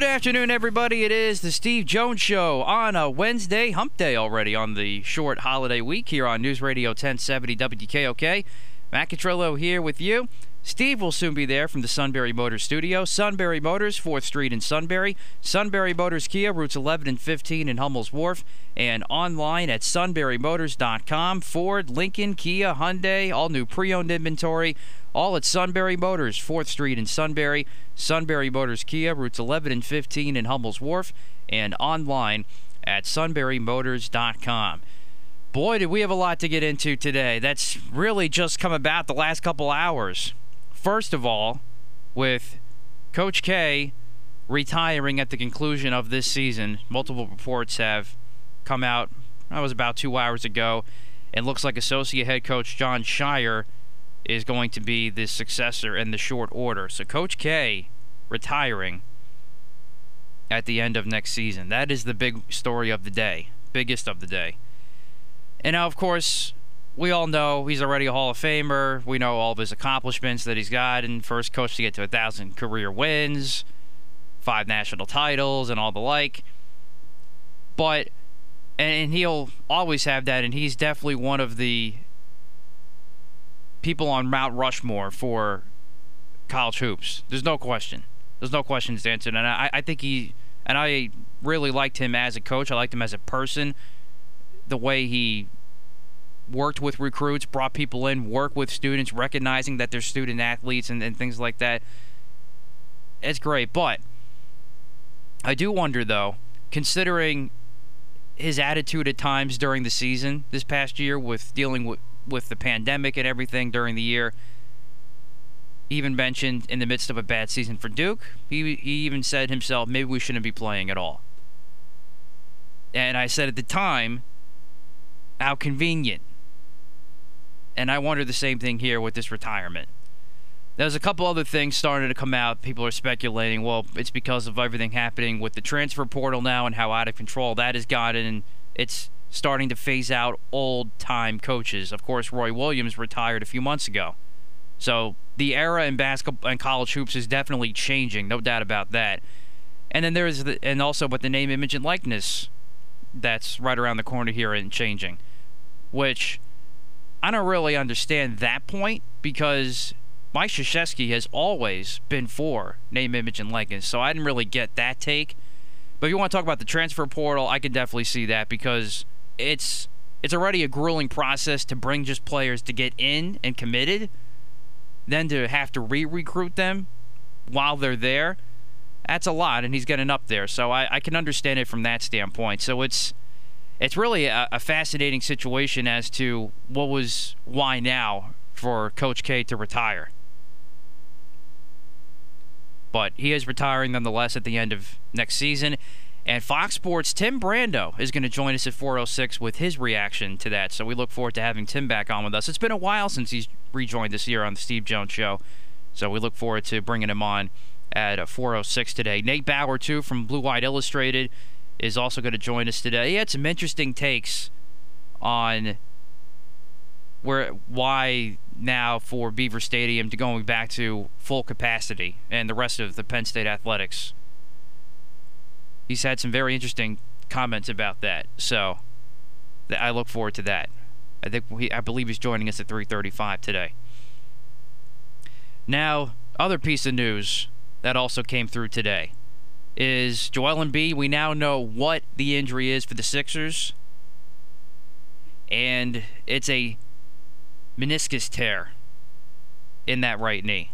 Good afternoon, everybody. It is the Steve Jones Show on a Wednesday, hump day already on the short holiday week here on News Radio 1070 WKOK. Matt Catrillo here with you. Steve will soon be there from the Sunbury Motors studio. Sunbury Motors, 4th Street in Sunbury. Sunbury Motors Kia, routes 11 and 15 in Hummel's Wharf. And online at sunburymotors.com. Ford, Lincoln, Kia, Hyundai, all new pre owned inventory. All at Sunbury Motors, 4th Street in Sunbury. Sunbury Motors Kia, routes 11 and 15 in Hummel's Wharf. And online at sunburymotors.com. Boy, did we have a lot to get into today. That's really just come about the last couple hours. First of all, with Coach K retiring at the conclusion of this season, multiple reports have come out. That was about two hours ago, and looks like associate head coach Jon Scheyer is going to be the successor in the short order. So Coach K retiring at the end of next season. That is the big story of the day, biggest of the day. And now, of course, we all know he's already a Hall of Famer. We know all of his accomplishments that he's got, and first coach to get to a thousand career wins, five national titles, and all the like. But and he'll always have that, and he's definitely one of the people on Mount Rushmore for college hoops. There's no question. There's no questions answered, and I, I think he and I really liked him as a coach. I liked him as a person. The way he worked with recruits, brought people in, worked with students, recognizing that they're student athletes and, and things like that. It's great. But I do wonder, though, considering his attitude at times during the season this past year with dealing with, with the pandemic and everything during the year. Even mentioned in the midst of a bad season for Duke, he, he even said himself, maybe we shouldn't be playing at all. And I said at the time, how convenient and I wonder the same thing here with this retirement. There's a couple other things starting to come out. People are speculating, well, it's because of everything happening with the transfer portal now and how out of control that has gotten. It's starting to phase out old time coaches. Of course, Roy Williams retired a few months ago. So the era in basketball and college hoops is definitely changing, no doubt about that. And then there's the, and also with the name, image, and likeness that's right around the corner here and changing, which I don't really understand that point because Mike Krzyzewski has always been for name, image, and likeness, so I didn't really get that take. But if you want to talk about the transfer portal, I can definitely see that because it's it's already a grueling process to bring just players to get in and committed, then to have to re-recruit them while they're there. That's a lot, and he's getting up there, so I, I can understand it from that standpoint. So it's it's really a, a fascinating situation as to what was why now for Coach K to retire. But he is retiring nonetheless at the end of next season. And Fox Sports' Tim Brando is going to join us at 406 with his reaction to that. So we look forward to having Tim back on with us. It's been a while since he's rejoined us here on the Steve Jones Show. So we look forward to bringing him on at uh, 406 today. Nate Bauer, too, from Blue White Illustrated is also going to join us today. He had some interesting takes on where why now for Beaver Stadium to going back to full capacity and the rest of the Penn State athletics. He's had some very interesting comments about that. So I look forward to that. I think I believe he's joining us at 3:35 today. Now, other piece of news that also came through today is Joel Embiid. We now know what the injury is for the Sixers, and it's a meniscus tear in that right knee,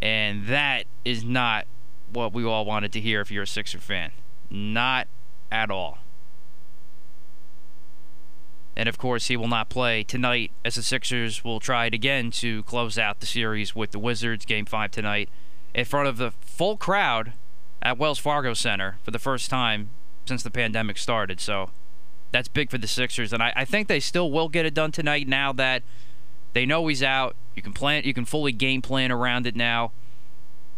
and that is not what we all wanted to hear if you're a Sixer fan. Not at all. And of course, he will not play tonight as the Sixers will try it again to close out the series with the Wizards, Game 5 tonight, in front of the full crowd at Wells Fargo Center for the first time since the pandemic started. So that's big for the Sixers. And I, I think they still will get it done tonight now that they know he's out. You can plan you can fully game plan around it now.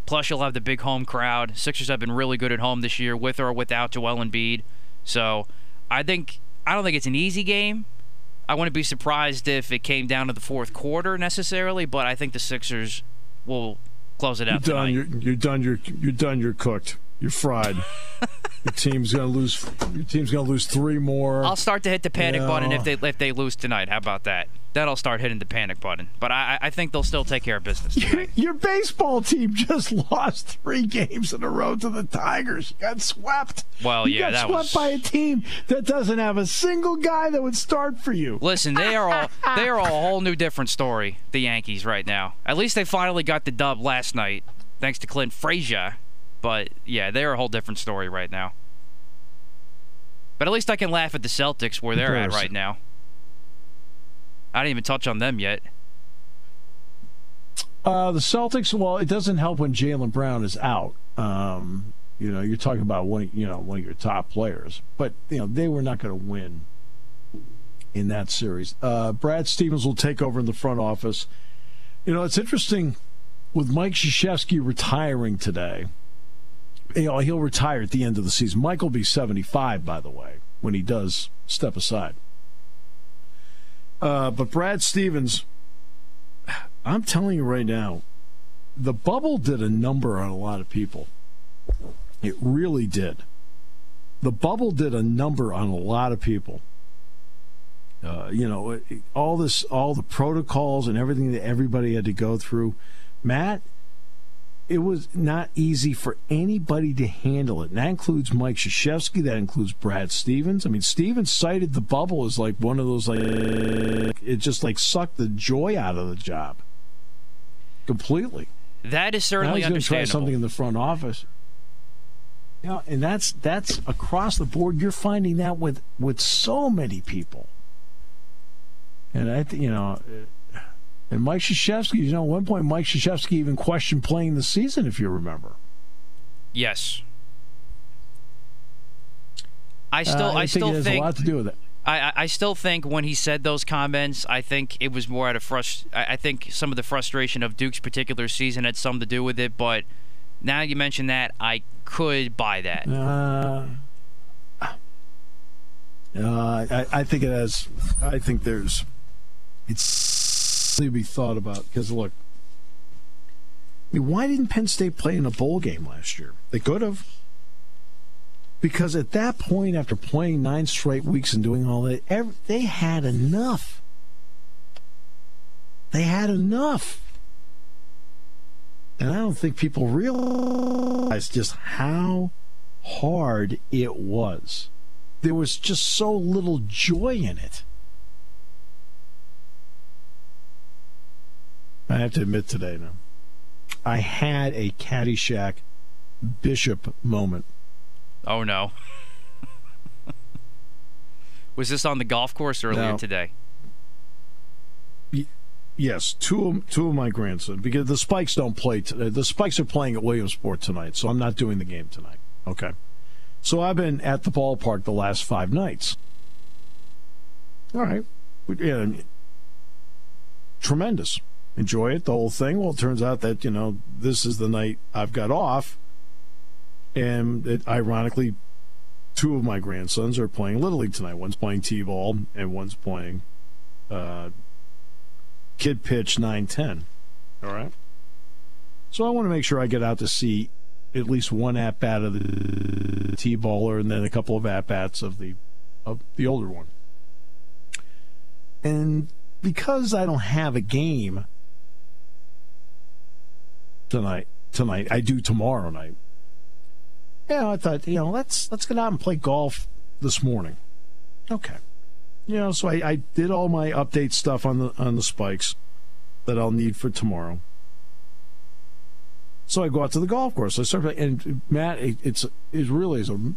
Plus you'll have the big home crowd. Sixers have been really good at home this year with or without Joel Embiid. So I think I don't think it's an easy game. I wouldn't be surprised if it came down to the fourth quarter necessarily, but I think the Sixers will close it out you're done. You're, you're done. You're you're done. You're cooked. You're fried. your team's gonna lose. Your team's gonna lose three more. I'll start to hit the panic Yeah. button if they if they lose tonight. How about that? Then I'll start hitting the panic button. But I I think they'll still take care of business. Your baseball team just lost three games in a row to the Tigers. You got swept. Well, you yeah, got that swept was- by a team that doesn't have a single guy that would start for you. Listen, they are all they are a whole new different story. The Yankees right now. At least they finally got the dub last night, thanks to Clint Frazier. But yeah, they're a whole different story right now. But at least I can laugh at the Celtics where they're at right now. I didn't even touch on them yet. Uh, the Celtics. Well, it doesn't help when Jaylen Brown is out. Um, you know, you're talking about one. You know, one of your top players, but you know they were not going to win in that series. Uh, Brad Stevens will take over in the front office. You know, it's interesting with Mike Krzyzewski retiring today. You know, he'll retire at the end of the season. Mike will be 75, by the way, when he does step aside. Uh, but Brad Stevens, I'm telling you right now, the bubble did a number on a lot of people. It really did. The bubble did a number on a lot of people. Uh, you know, all this, all the protocols and everything that everybody had to go through. Matt, it was not easy for anybody to handle it. And that includes Mike Krzyzewski. That includes Brad Stevens. I mean, Stevens cited the bubble as like one of those like it just like sucked the joy out of the job completely. That is certainly Now he's try something in the front office. Yeah, and that's that's across the board. You're finding that with with so many people. And I, th- you know, uh, and Mike Krzyzewski. You know, at one point Mike Krzyzewski even questioned playing the season, if you remember. Yes. I still Uh, I, think still it has think a lot to do with it. I, I- I still think when he said those comments, I think it was more out of frust. I I think some of the frustration of Duke's particular season had something to do with it. But now you mention that, I could buy that. Uh, uh, I, I think it has. I think there's. It's to be thought about because look. I mean, why didn't Penn State play in a bowl game last year? They could have. Because at that point, after playing nine straight weeks and doing all that, ev they had enough. They had enough. And I don't think people realize just how hard it was. There was just so little joy in it. I have to admit today now, I had a Caddyshack Bishop moment. Oh no. was this on the golf course earlier No. today? Yes, two of, two of my grandson because the Spikes don't play. T- uh, the Spikes are playing at Williamsport tonight, so I'm not doing the game tonight. Okay, so I've been at the ballpark the last five nights. All right, yeah, tremendous. Enjoy it, the whole thing. Well, it turns out that you know this is the night I've got off, and it, ironically, two of my grandsons are playing little league tonight. One's playing t-ball, and one's playing. Uh, kid pitch 910. All right. So I want to make sure I get out to see at least one at bat of the T baller and then a couple of at bats of the of the older one. And because I don't have a game tonight, tonight I do tomorrow night. Yeah, I thought you know let's let's get out and play golf this morning. Okay, you know, so I, I did all my update stuff on the on the spikes that I'll need for tomorrow. So I go out to the golf course. I start, and Matt, it, it's it really is a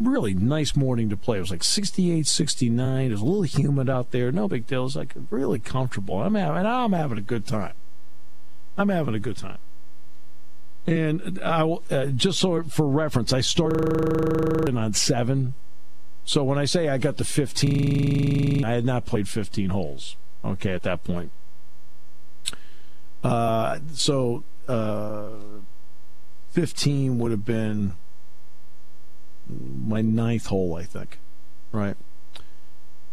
really nice morning to play. It was like 68, 69. It was a little humid out there. No big deal. It's like really comfortable. I'm having, I'm having a good time. I'm having a good time. And I uh, just so for reference, I started on seven. So when I say I got to 15, I had not played 15 holes. Okay, at that point. Uh, so uh, 15 would have been my ninth hole, I think. Right.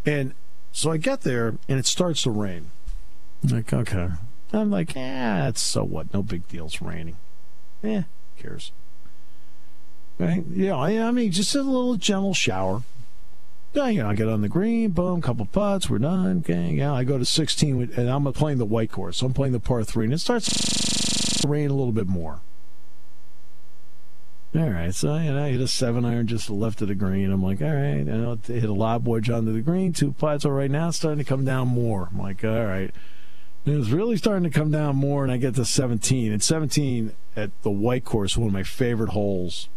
And so I get there and it starts to rain. Like, okay. I'm like, yeah, it's so what? No big deal. It's raining. Eh, cares. Right? Yeah, I mean, just a little gentle shower. Yeah, you know, I get on the green, boom, couple putts, we're done. Okay, yeah, I go to 16, and I'm playing the white course. So I'm playing the par three, and it starts to rain a little bit more. All right, so you know, I hit a seven iron just left of the green. I'm like, all right, you know, hit a lob wedge onto the green, two putts. All right, now it's starting to come down more. I'm like, all right. It was really starting to come down more, and I get to 17. And 17 at the white course, one of my favorite holes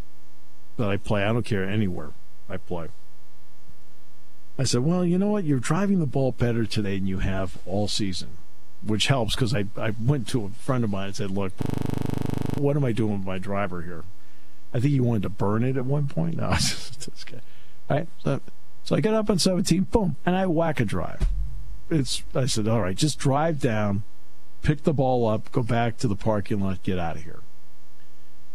that I play. I don't care anywhere I play. I said, well, you know what? You're driving the ball better today than you have all season, which helps because I, I went to a friend of mine and said, look, what am I doing with my driver here? I think you wanted to burn it at one point. No, just, just kidding. All right. So, so I get up on 17, boom, and I whack a drive. It's I said, all right, just drive down, pick the ball up, go back to the parking lot, get out of here.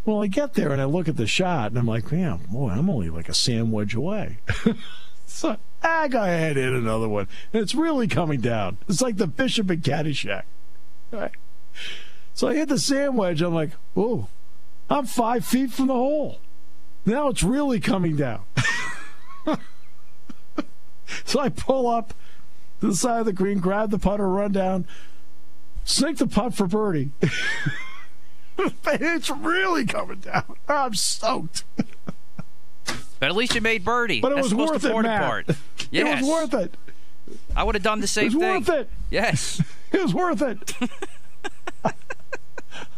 Well, I get there and I look at the shot and I'm like, man, boy, I'm only like a sand wedge away. so I go ahead and hit another one. And it's really coming down. It's like the Bishop and Caddyshack. Right? So I hit the sand wedge. I'm like, oh, I'm five feet from the hole. Now it's really coming down. so I pull up to the side of the green, grab the putter, run down, sink the putt for birdie. it's really coming down. I'm stoked. But at least you made birdie. But it That's was worth it, Matt. part. Yes. It was worth it. I would have done the same It was thing. worth it. Yes. It was worth it.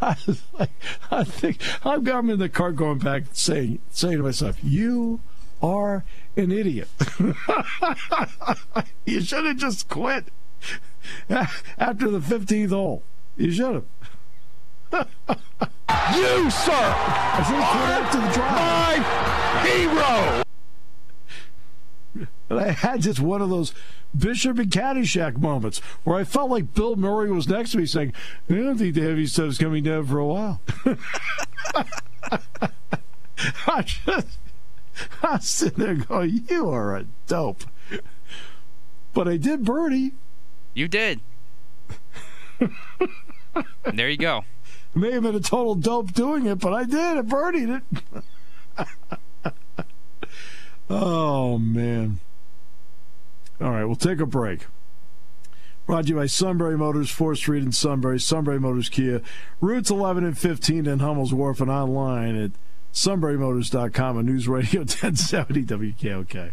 I, was like, I think I'm, I'm in the car going back saying saying to myself, "You are an idiot. you should have just quit after the 15th hole. You should have." You, sir, I should have quit after the drive. my hero. And I had just one of those Bishop and Caddyshack moments where I felt like Bill Murray was next to me saying, I don't think the heavy stuff's coming down for a while. I just, I was sitting there going, You are a dope. But I did birdie. You did. there you go. May have been a total dope doing it, but I did. I birdied it. oh, man. All right, we'll take a break. Brought to you by Sunbury Motors, 4th Street in Sunbury, Sunbury Motors Kia, routes 11 and 15 in Hummel's Wharf, and online at sunburymotors.com and News Radio 1070 WKOK.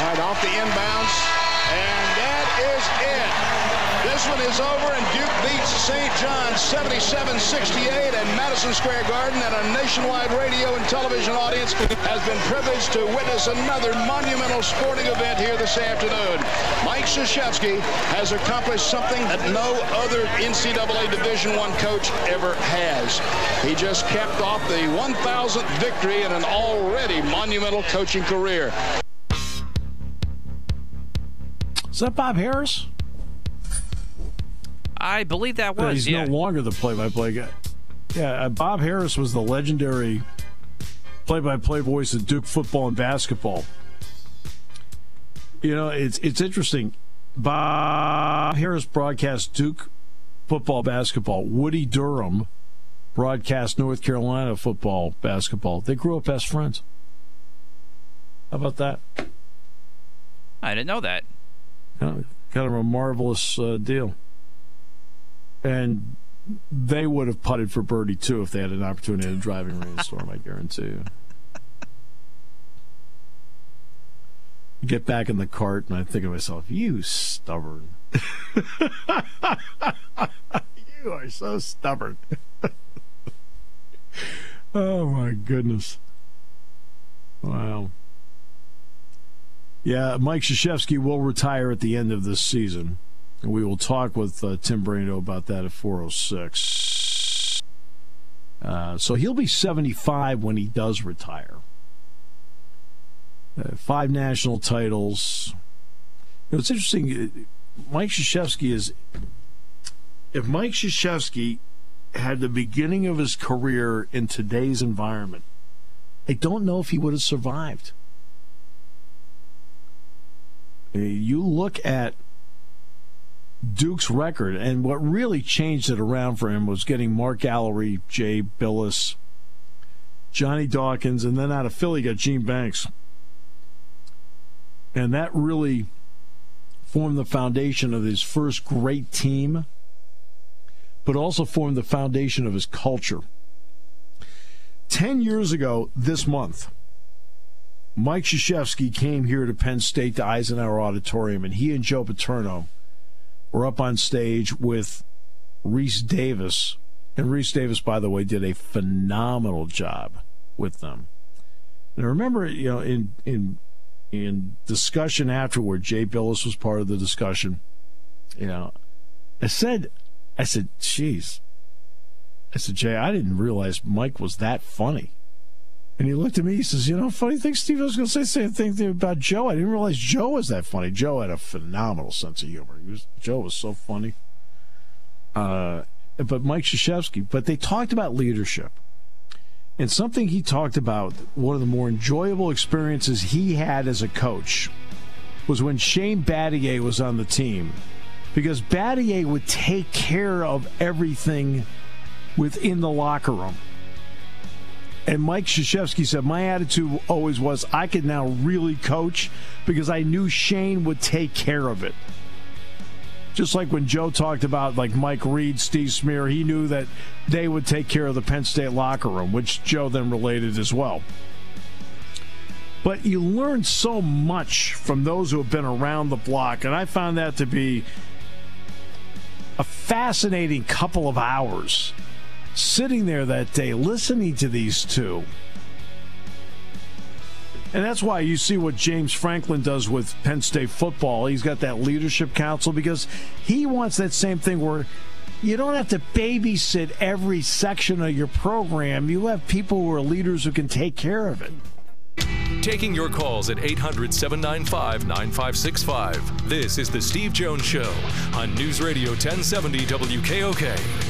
All right, off the inbounds, and that is it. This one is over, and Duke beats St. John's 77-68, and Madison Square Garden and a nationwide radio and television audience has been privileged to witness another monumental sporting event here this afternoon. Mike Krzyzewski has accomplished something that no other NCAA Division I coach ever has. He just capped off the 1,000th victory in an already monumental coaching career. Is that Bob Harris? I believe that was. he's yeah. no longer the play-by-play guy. Yeah, uh, Bob Harris was the legendary play-by-play voice of Duke football and basketball. You know, it's it's interesting. Bob Harris broadcast Duke football, basketball. Woody Durham broadcast North Carolina football, basketball. They grew up best friends. How about that? I didn't know that. Kind of a marvelous uh, deal. And they would have putted for birdie too if they had an opportunity in a driving rainstorm. I guarantee you. Get back in the cart, and I think to myself, "You stubborn! you are so stubborn." oh my goodness! Wow. Yeah, Mike Krzyzewski will retire at the end of this season. And we will talk with uh, Tim Brando about that at 406. Uh, so he'll be 75 when he does retire. Uh, five national titles. You know, it's interesting. uh, Mike Krzyzewski is. If Mike Krzyzewski had the beginning of his career in today's environment, I don't know if he would have survived. You look at Duke's record, and what really changed it around for him was getting Mark Alarie, Jay Bilas, Johnny Dawkins, and then out of Philly got Gene Banks. And that really formed the foundation of his first great team, but also formed the foundation of his culture. Ten years ago this month, Mike Krzyzewski came here to Penn State to Eisenhower Auditorium, and he and Joe Paterno were up on stage with Rece Davis. And Rece Davis, by the way, did a phenomenal job with them. And I remember, you know, in in in discussion afterward, Jay Bilas was part of the discussion. You know, I said, I said, "Geez," I said, "Jay, I didn't realize Mike was that funny." And he looked at me. He says, "You know, funny thing, Steve. I was going to say the same thing about Joe. I didn't realize Joe was that funny. Joe had a phenomenal sense of humor. Was Joe was so funny." Uh, but Mike Krzyzewski. But they talked about leadership, and something he talked about. One of the more enjoyable experiences he had as a coach was when Shane Battier was on the team, because Battier would take care of everything within the locker room. And Mike Krzyzewski said, My attitude always was I could now really coach because I knew Shane would take care of it. Just like when Joe talked about like Mike Reid, Steve Smear, he knew that they would take care of the Penn State locker room, which Joe then related as well. But you learn so much from those who have been around the block, and I found that to be a fascinating couple of hours sitting there that day listening to these two. And that's why you see what James Franklin does with Penn State football. He's got that leadership council because he wants that same thing where you don't have to babysit every section of your program. You have people who are leaders who can take care of it. Taking your calls at 800 795 9565. This is The Steve Jones Show on News Radio 1070 WKOK.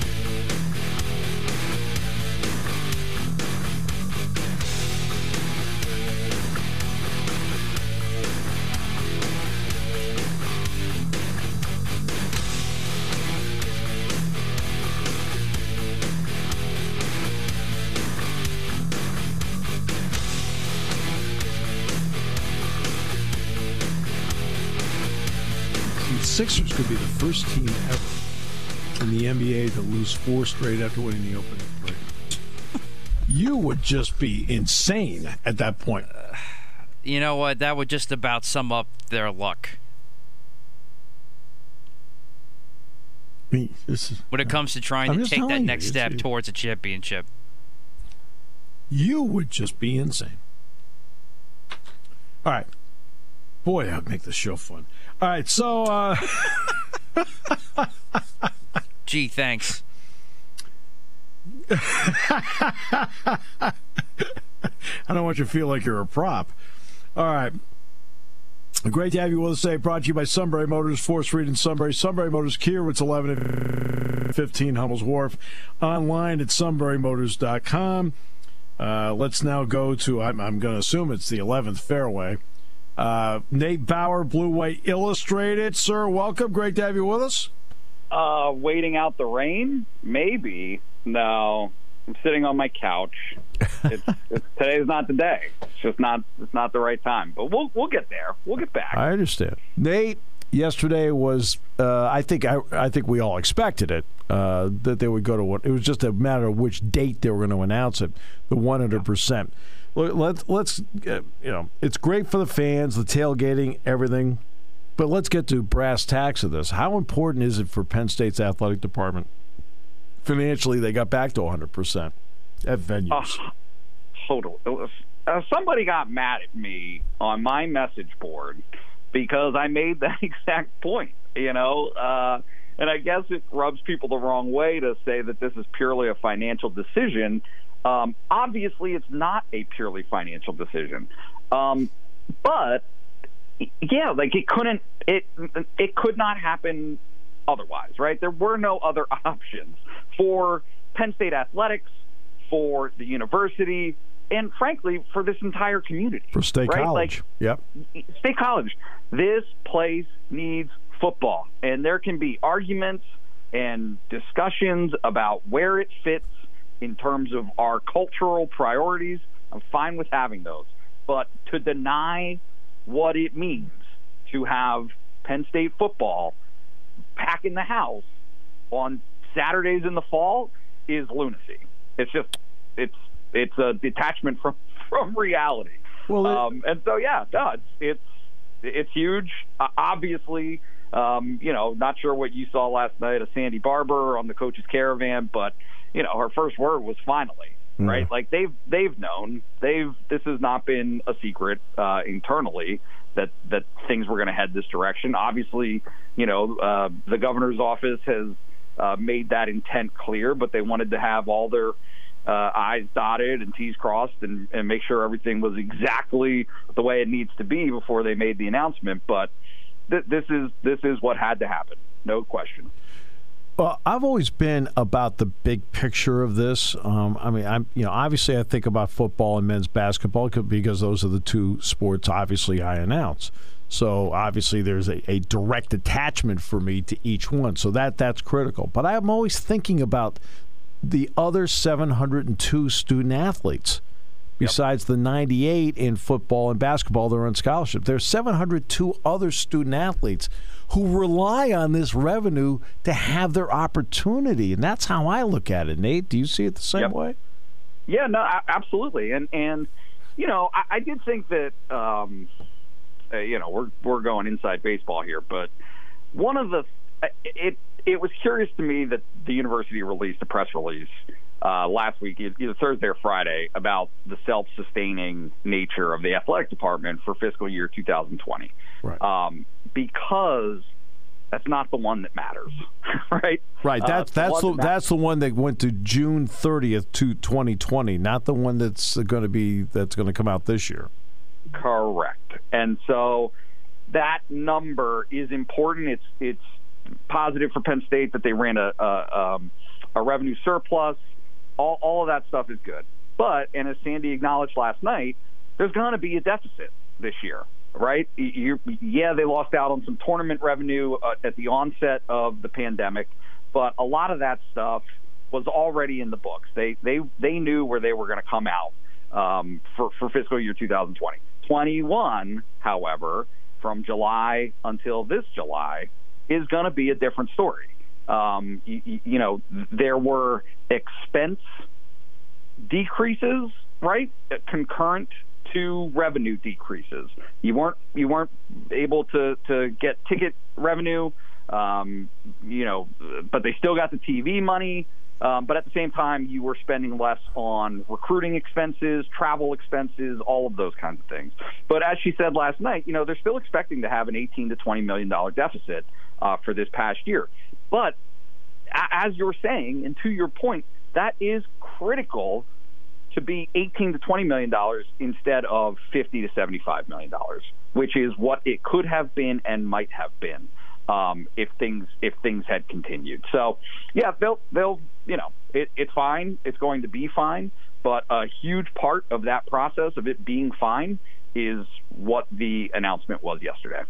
Could be the first team ever in the NBA to lose four straight after winning the opening three. You would just be insane at that point. You know what? That would just about sum up their luck. I mean, this is, when it comes to trying I'm to take that telling you, next step towards a championship. you would just be insane. All right. Boy, that'd make the show fun. All right, so uh, Gee, thanks. I don't want you to feel like you're a prop. All right. Great to have you with us today. Brought to you by Sunbury Motors, 4th Street in Sunbury. Sunbury Motors, Kia routes, 11 and 15 Hummels Wharf. Online at sunburymotors.com. Uh, let's now go to, I'm, I'm going to assume it's the 11th fairway. Uh, Nate Bauer, Blue White Illustrated. Sir, welcome. Great to have you with us. Uh, waiting out the rain? Maybe. No, I'm sitting on my couch. It's, it's today's not the day. It's just not. It's not the right time. But we'll we'll get there. We'll get back. I understand. Nate, yesterday was uh, I think I, I think we all expected it uh, that they would go to one. It was just a matter of which date they were going to announce it. The one hundred percent. Let's let's uh, you know it's great for the fans, the tailgating, everything. But let's get to brass tacks of this. How important is it for Penn State's athletic department? Financially, they got back to 100% at venues. Uh, hold on. Uh, somebody got mad at me on my message board because I made that exact point. You know, uh, and I guess it rubs people the wrong way to say that this is purely a financial decision. Um, obviously, it's not a purely financial decision, um, but yeah, like it couldn't it it could not happen otherwise, right? There were no other options for Penn State athletics, for the university, and frankly for this entire community. For State right? College. Like, yep. State College. This place needs football, and there can be arguments and discussions about where it fits in terms of our cultural priorities. I'm fine with having those, but to deny what it means to have Penn State football back in the house on Saturdays in the fall is lunacy. It's just it's it's a detachment from from reality. Well, it- um, and so yeah, no, it's it's it's huge. Uh, obviously, um, you know, not sure what you saw last night of Sandy Barbour on the coach's caravan, but you know, her first word was finally. Right, like they've they've known they've this has not been a secret uh, internally that that things were going to head this direction. Obviously, you know uh, the governor's office has uh, made that intent clear, but they wanted to have all their uh, I's dotted and T's crossed and, and make sure everything was exactly the way it needs to be before they made the announcement. But th- this is this is what had to happen, no question. Well, I've always been about the big picture of this. Um, I mean, I'm you know obviously I think about football and men's basketball because those are the two sports obviously I announce. So obviously there's a, a direct attachment for me to each one. So that that's critical. But I'm always thinking about the other 702 student athletes. Besides the 98 in football and basketball, they're on scholarship. There's 702 other student athletes who rely on this revenue to have their opportunity, and that's how I look at it. Nate, do you see it the same Yep. way? Yeah, no, absolutely, and and you know, I, I did think that um, uh, you know we're we're going inside baseball here, but one of the it it was curious to me that the university released a press release uh, last week, either Thursday or Friday, about the self-sustaining nature of the athletic department for fiscal year 2020, Right. um, because that's not the one that matters, right? Right. Uh, That's that's one the that that's the one that went to June 30th to 2020, not the one that's going to be that's going to come out this year. Correct. And so that number is important. It's it's positive for Penn State that they ran a a, um, a revenue surplus. All all of that stuff is good. But and as Sandy acknowledged last night, there's going to be a deficit this year, right? You, yeah, they lost out on some tournament revenue uh, at the onset of the pandemic, but a lot of that stuff was already in the books. They they they knew where they were going to come out um, for for fiscal year 2020. 21, however, from July until this July, is going to be a different story. Um, you, you know, there were expense decreases, right, concurrent to revenue decreases. You weren't you weren't able to to get ticket revenue, um, you know, but they still got the TV money. Um, but at the same time, you were spending less on recruiting expenses, travel expenses, all of those kinds of things. But as she said last night, you know, they're still expecting to have an 18 to 20 million dollar deficit uh, for this past year. But as you're saying, and to your point, that is critical to be 18 to 20 million dollars instead of 50 to 75 million dollars, which is what it could have been and might have been um, if things if things had continued. So, yeah, they'll they'll you know it, it's fine. It's going to be fine. But a huge part of that process of it being fine is what the announcement was yesterday.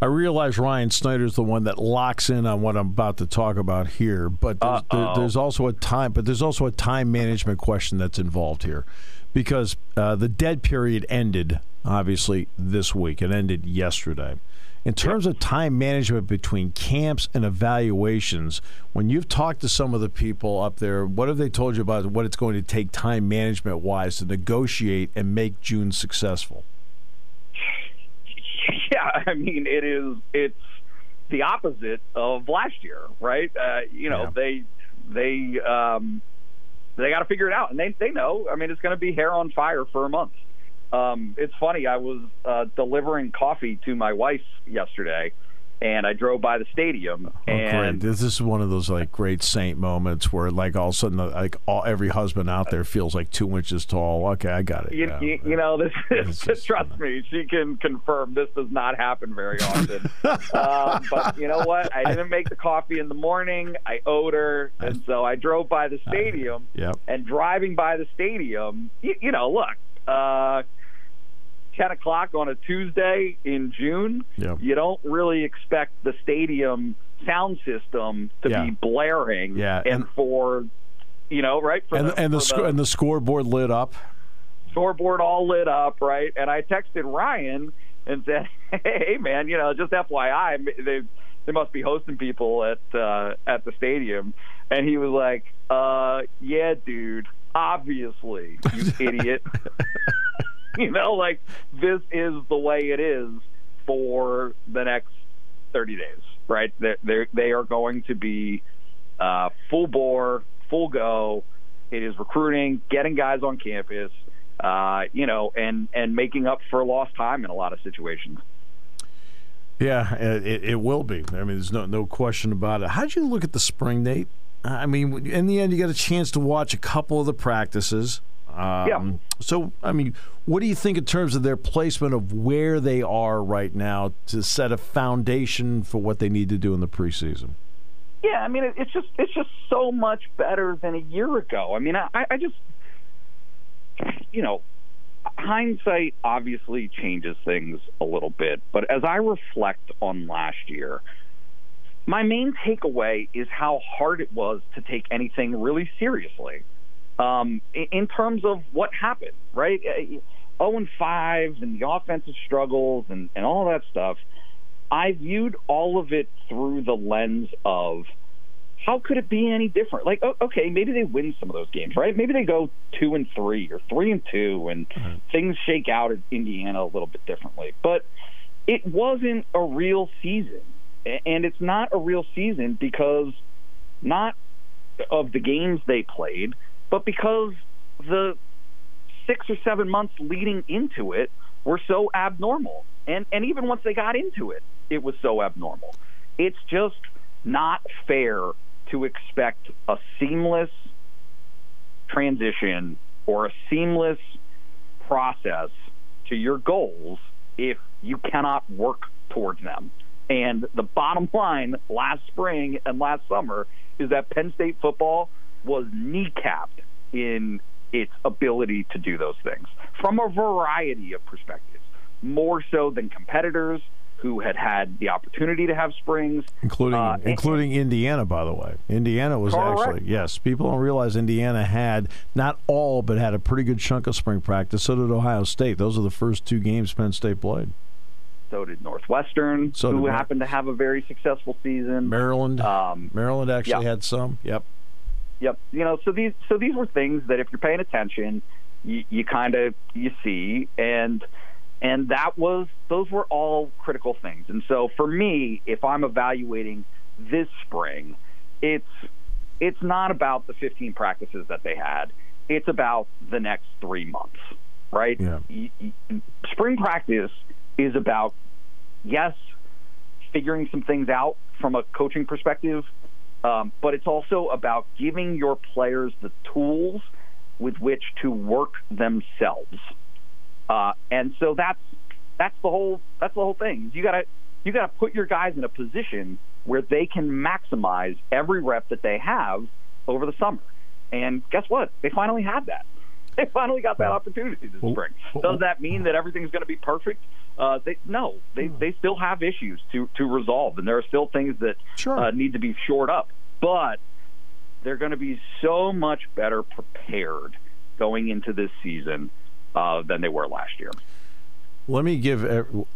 I realize Ryan Snyder's the one that locks in on what I'm about to talk about here, but there's, there, there's also a time, but there's also a time management question that's involved here, because uh, the dead period ended obviously this week. It ended yesterday. In terms of time management between camps and evaluations, when you've talked to some of the people up there, what have they told you about what it's going to take time management wise to negotiate and make June successful? Yeah, I mean it is it's the opposite of last year, right? Uh, you know, yeah. they they um, they got to figure it out, and they they know. I mean, it's going to be hair on fire for a month. Um, it's funny. I was uh, delivering coffee to my wife yesterday, and I drove by the stadium. Oh, and great. This is one of those like great saint moments where like all of a sudden like all every husband out there feels like two inches tall. Okay, I got it. You, yeah. you, you know this. Is, just, trust me, she can confirm this does not happen very often. um, but you know what? I didn't make the coffee in the morning. I owed her, and so I drove by the stadium. Yep. And driving by the stadium, you, you know, look. Uh, 10 o'clock on a Tuesday in June, you don't really expect the stadium sound system to yeah. be blaring yeah. and, and for, you know, right? and the, and, the, sc- the, and the scoreboard lit up. Scoreboard all lit up, right? And I texted Ryan and said, hey, man, you know, just FYI, they, they must be hosting people at uh, at the stadium. And he was like, uh, yeah, dude, obviously, you idiot. you know, like this is the way it is for the next 30 days, right? They're, they're they are going to be uh, full bore, full go. It is recruiting, getting guys on campus, uh, you know, and and making up for lost time in a lot of situations. Yeah, it, it will be. I mean, there's no no question about it. How'd you look at the spring date? I mean, in the end, you got a chance to watch a couple of the practices. Um, yeah. So, I mean, what do you think in terms of their placement of where they are right now to set a foundation for what they need to do in the preseason? Yeah, I mean, it's just it's just so much better than a year ago. I mean, I, I just, you know, hindsight obviously changes things a little bit, but as I reflect on last year, my main takeaway is how hard it was to take anything really seriously um, in terms of what happened, right? 0 uh, and 5 and the offensive struggles and, and all that stuff. I viewed all of it through the lens of how could it be any different? Like, okay, maybe they win some of those games, right? Maybe they go two and three or three and two, and mm-hmm. things shake out at Indiana a little bit differently. But it wasn't a real season, and it's not a real season because not of the games they played, but because the six or seven months leading into it were so abnormal. And, and even once they got into it, it was so abnormal. It's just not fair to expect a seamless transition or a seamless process to your goals if you cannot work towards them. And the bottom line last spring and last summer is that Penn State football was kneecapped in its ability to do those things from a variety of perspectives, more so than competitors who had had the opportunity to have springs, including uh, including Indiana. By the way, Indiana was correct. actually yes. People don't realize Indiana had not all, but had a pretty good chunk of spring practice. So did Ohio State. Those are the first two games Penn State played. So did Northwestern, so who did happened to have a very successful season. Maryland, um, Maryland actually yeah. had some. Yep. Yep. You know, so these so these were things that if you're paying attention, you, you kind of you see and and that was those were all critical things. And so for me, if I'm evaluating this spring, it's it's not about the 15 practices that they had. It's about the next three months, right? Yeah. Spring practice is about yes, figuring some things out from a coaching perspective, um, but it's also about giving your players the tools with which to work themselves. Uh, and so that's that's the whole that's the whole thing. You gotta you gotta put your guys in a position where they can maximize every rep that they have over the summer. And guess what? They finally had that. They finally got that opportunity this spring. Does that mean that everything's going to be perfect? Uh, they, no, they they still have issues to to resolve, and there are still things that Sure. uh, need to be shored up. But they're going to be so much better prepared going into this season uh, than they were last year. Let me give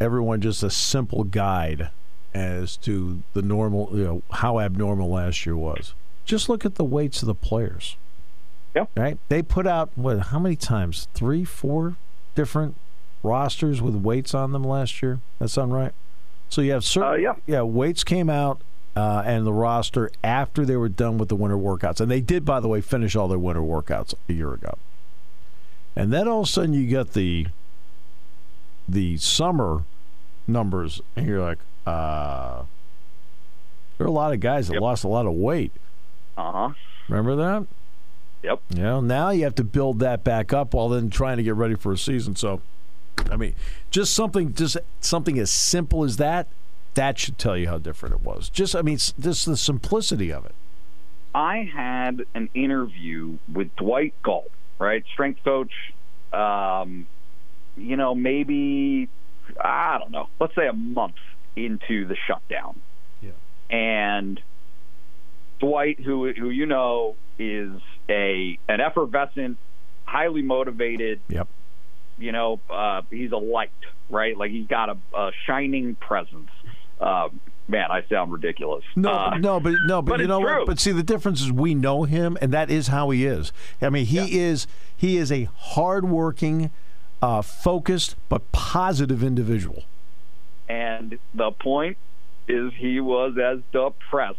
everyone just a simple guide as to the normal, you know, how abnormal last year was. Just look at the weights of the players. Yep. Right? They put out what? How many times? Three, four different rosters with weights on them last year. That sound right? So you have certain, Uh, yeah. weights came out uh, and the roster after they were done with the winter workouts, and they did, by the way, finish all their winter workouts a year ago. And then all of a sudden you got the the summer numbers, and you're like, uh, there are a lot of guys that Yep. lost a lot of weight. Uh huh. Remember that? Yep. You know, now you have to build that back up while then trying to get ready for a season. So, I mean, just something, just something as simple as that, that should tell you how different it was. Just, I mean, just the simplicity of it. I had an interview with Dwight Galt, right, strength coach. Um, you know, maybe I don't know. Let's say a month into the shutdown. Yeah. And Dwight, who who you know is a an effervescent, highly motivated. Yep. You know, uh, he's a light, right? Like he's got a, a shining presence. Uh, man, I sound ridiculous. No, Uh, no, but no, but, but you know true. what? But see, the difference is we know him, and that is how he is. I mean, he is he is a hardworking, uh, focused but positive individual. And the point is, he was as depressed,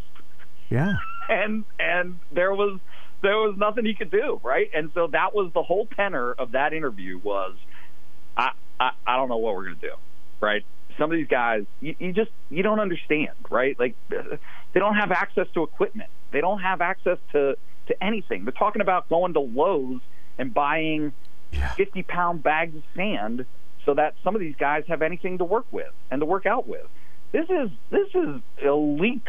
Yeah. and and there was there was nothing he could do, right? And so that was the whole tenor of that interview was, I I, I don't know what we're gonna do, right? Some of these guys, you, you just you don't understand, right? Like they don't have access to equipment, they don't have access to to anything. They're talking about going to Lowe's and buying 50 pound bags of sand so that some of these guys have anything to work with and to work out with. This is this is elite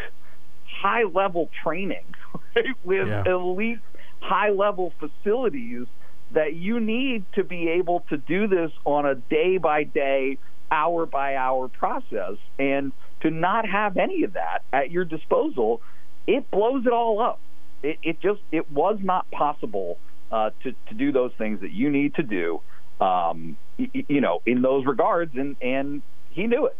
high level training right? with Yeah. elite high level facilities that you need to be able to do this on a day by day, hour by hour process and to not have any of that at your disposal, it blows it all up. It, it just it was not possible uh, to to do those things that you need to do, um, y- you know, in those regards, and and he knew it.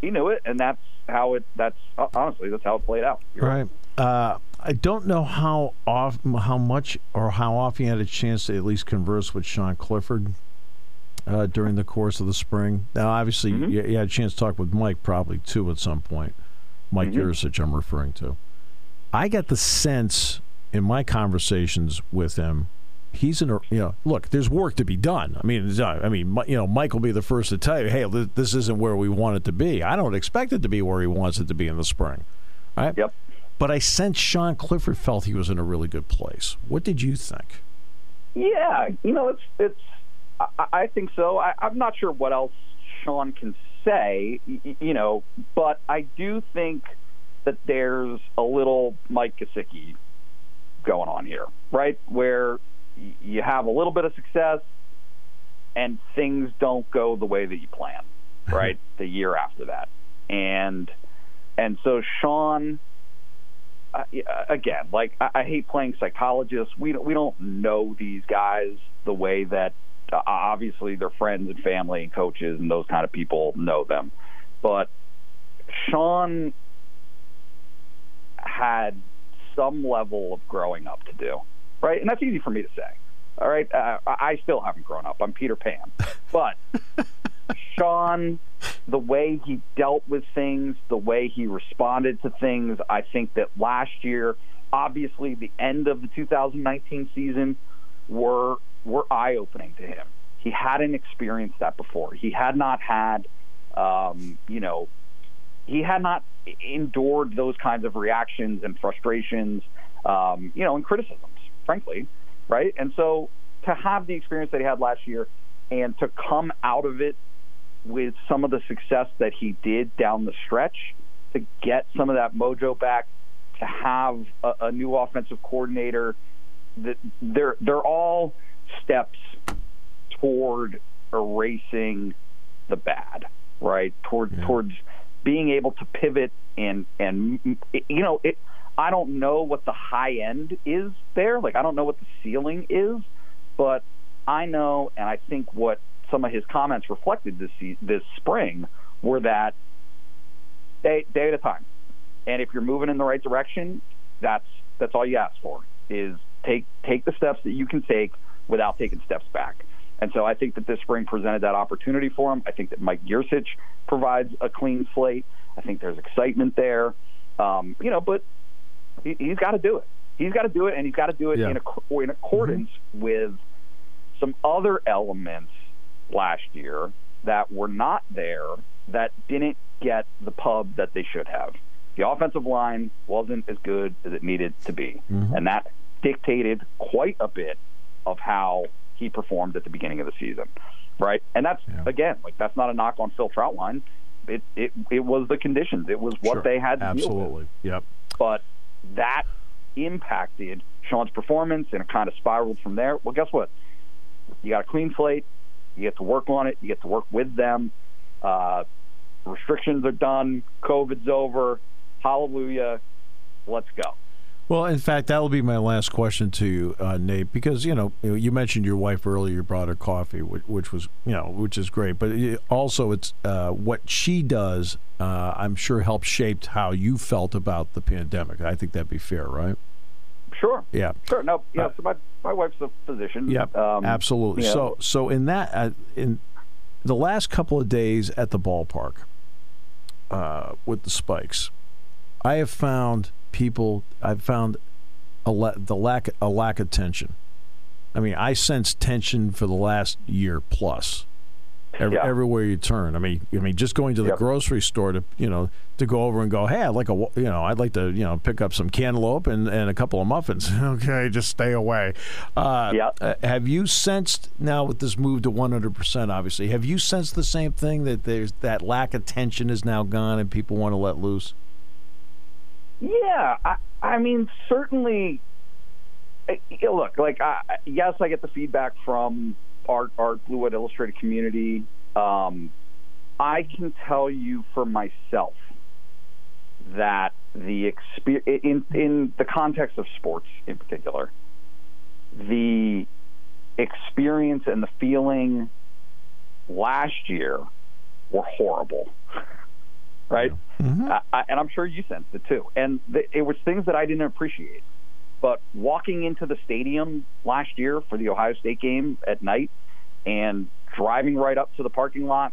He knew it, and that's how it. That's honestly that's how it played out. You're Right. Uh, I don't know how off, how much, or how often you had a chance to at least converse with Sean Clifford uh, during the course of the spring. Now, obviously, Mhm. you, you had a chance to talk with Mike probably too at some point. Mike Mhm. Yurcich, I'm referring to. I got the sense in my conversations with him, he's in a you know look. There's work to be done. I mean, uh, I mean, you know, Mike will be the first to tell you, hey, this isn't where we want it to be. I don't expect it to be where he wants it to be in the spring. Right? Yep. But I sense Sean Clifford felt he was in a really good place. What did you think? Yeah, you know, it's it's. I, I think so. I, I'm not sure what else Sean can say, you know, but I do think that there's a little Mike Gesicki going on here, right? Where you have a little bit of success and things don't go the way that you plan, right? the year after that, and and so Sean uh, again, like I, I hate playing psychologists. We don't, we don't know these guys the way that uh, obviously their friends and family and coaches and those kind of people know them. But Sean had some level of growing up to do, right? And that's easy for me to say. All right, uh, I still haven't grown up. I'm Peter Pan, but Sean, the way he dealt with things, the way he responded to things, I think that last year, obviously, the end of the 2019 season were were eye opening to him. He hadn't experienced that before. He had not had, um, you know, he had not endured those kinds of reactions and frustrations, um, you know, and criticisms, frankly, right? And so to have the experience that he had last year and to come out of it with some of the success that he did down the stretch, to get some of that mojo back, to have a, a new offensive coordinator, that they're they're all steps toward erasing the bad, right? Toward Yeah. towards being able to pivot and and you know it. I don't know what the high end is there. Like I don't know what the ceiling is, but I know, and I think what some of his comments reflected this this spring were that day day at a time. And if you're moving in the right direction, that's that's all you ask for is take take the steps that you can take without taking steps back. And so I think that this spring presented that opportunity for him. I think that Mike Yurcich provides a clean slate. I think there's excitement there. Um, you know, but he, he's got to do it. He's got to do it, and he's got to do it Yeah. in, ac- in accordance mm-hmm. with some other elements last year that were not there that didn't get the pub that they should have. The offensive line wasn't as good as it needed to be, mm-hmm. and that dictated quite a bit of how he performed at the beginning of the season, right? And that's Yeah. again, like that's not a knock on Phil Trautwein. It it it was the conditions. It was what Sure. they had to deal with Absolutely. Yep. but that impacted Sean's performance and it kind of spiraled from there. Well, guess what? You got a clean slate. You get to work on it. You get to work with them. Uh, restrictions are done. COVID's over. Hallelujah. Let's go. Well, in fact, that will be my last question to you, uh, Nate, because you know you mentioned your wife earlier. You brought her coffee, which, which was you know which is great, but it, also it's uh, what she does. Uh, I'm sure helped shaped how you felt about the pandemic. I think that'd be fair, right? Sure. Yeah. Sure. No, know, Uh, so my, my wife's a physician. Yep, Um, absolutely. know, So, so in that, uh, in the last couple of days at the ballpark uh, with the spikes, I have found people. I've found a la- the lack a lack of tension. I mean, I sense tension for the last year plus. Every, Yeah. Everywhere you turn, I mean, I mean, just going to the Yep. grocery store to you know to go over and go, hey, I'd like a you know, I'd like to you know pick up some cantaloupe and, and a couple of muffins. okay, just stay away. Uh, Yeah. uh, have you sensed now with this move to 100%? Obviously, have you sensed the same thing that there's that lack of tension is now gone and people want to let loose? Yeah, I, I mean, certainly. Look, like, I, yes, I get the feedback from our our Blue White Illustrated community. Um, I can tell you for myself that the exper- in in the context of sports in particular, the experience and the feeling last year were horrible. Right, mm-hmm. I, I, and I'm sure you sensed it too. And it was things that I didn't appreciate. But walking into the stadium last year for the Ohio State game at night and driving right up to the parking lot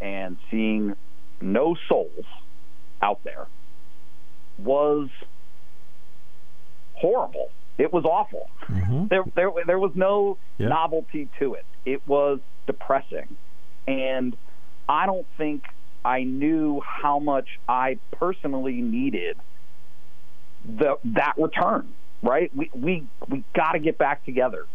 and seeing no souls out there was horrible. It was awful. Mm-hmm. There, there, there was no Yeah. novelty to it. It was depressing, and I don't think I knew how much I personally needed the that return. Right? We we we got to get back together.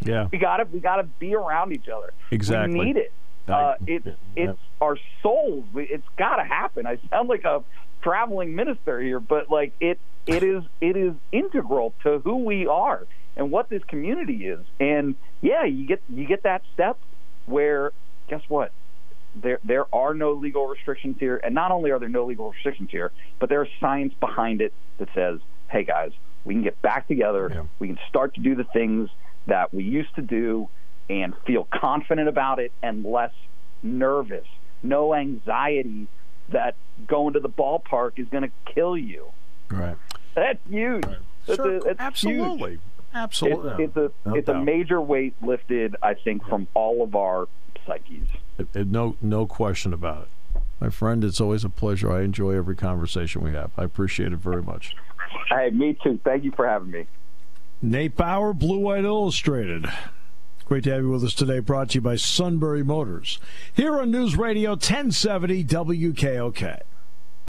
Yeah, We got to we got to be around each other. Exactly. We need it. Uh, it's it's our souls. It's got to happen. I sound like a traveling minister here, but like it it is it is integral to who we are and what this community is. And yeah, you get you get that step where guess what? There there are no legal restrictions here, and not only are there no legal restrictions here, but there's science behind it that says, "Hey guys, we can get back together. Yeah. We can start to do the things that we used to do and feel confident about it and less nervous. No anxiety that going to the ballpark is going to kill you. right. That's huge. That's, Sure, a- that's absolutely. huge. Absolutely. It's, it's a No it's a major weight lifted, I think, from all of our psyches. It- it- no, no question about it. My friend, it's always a pleasure. I enjoy every conversation we have. I appreciate it very much. Hey, me too. Thank you for having me. Nate Bauer, Blue White Illustrated. Great to have you with us today. Brought to you by Sunbury Motors. Here on News Radio 1070 WKOK.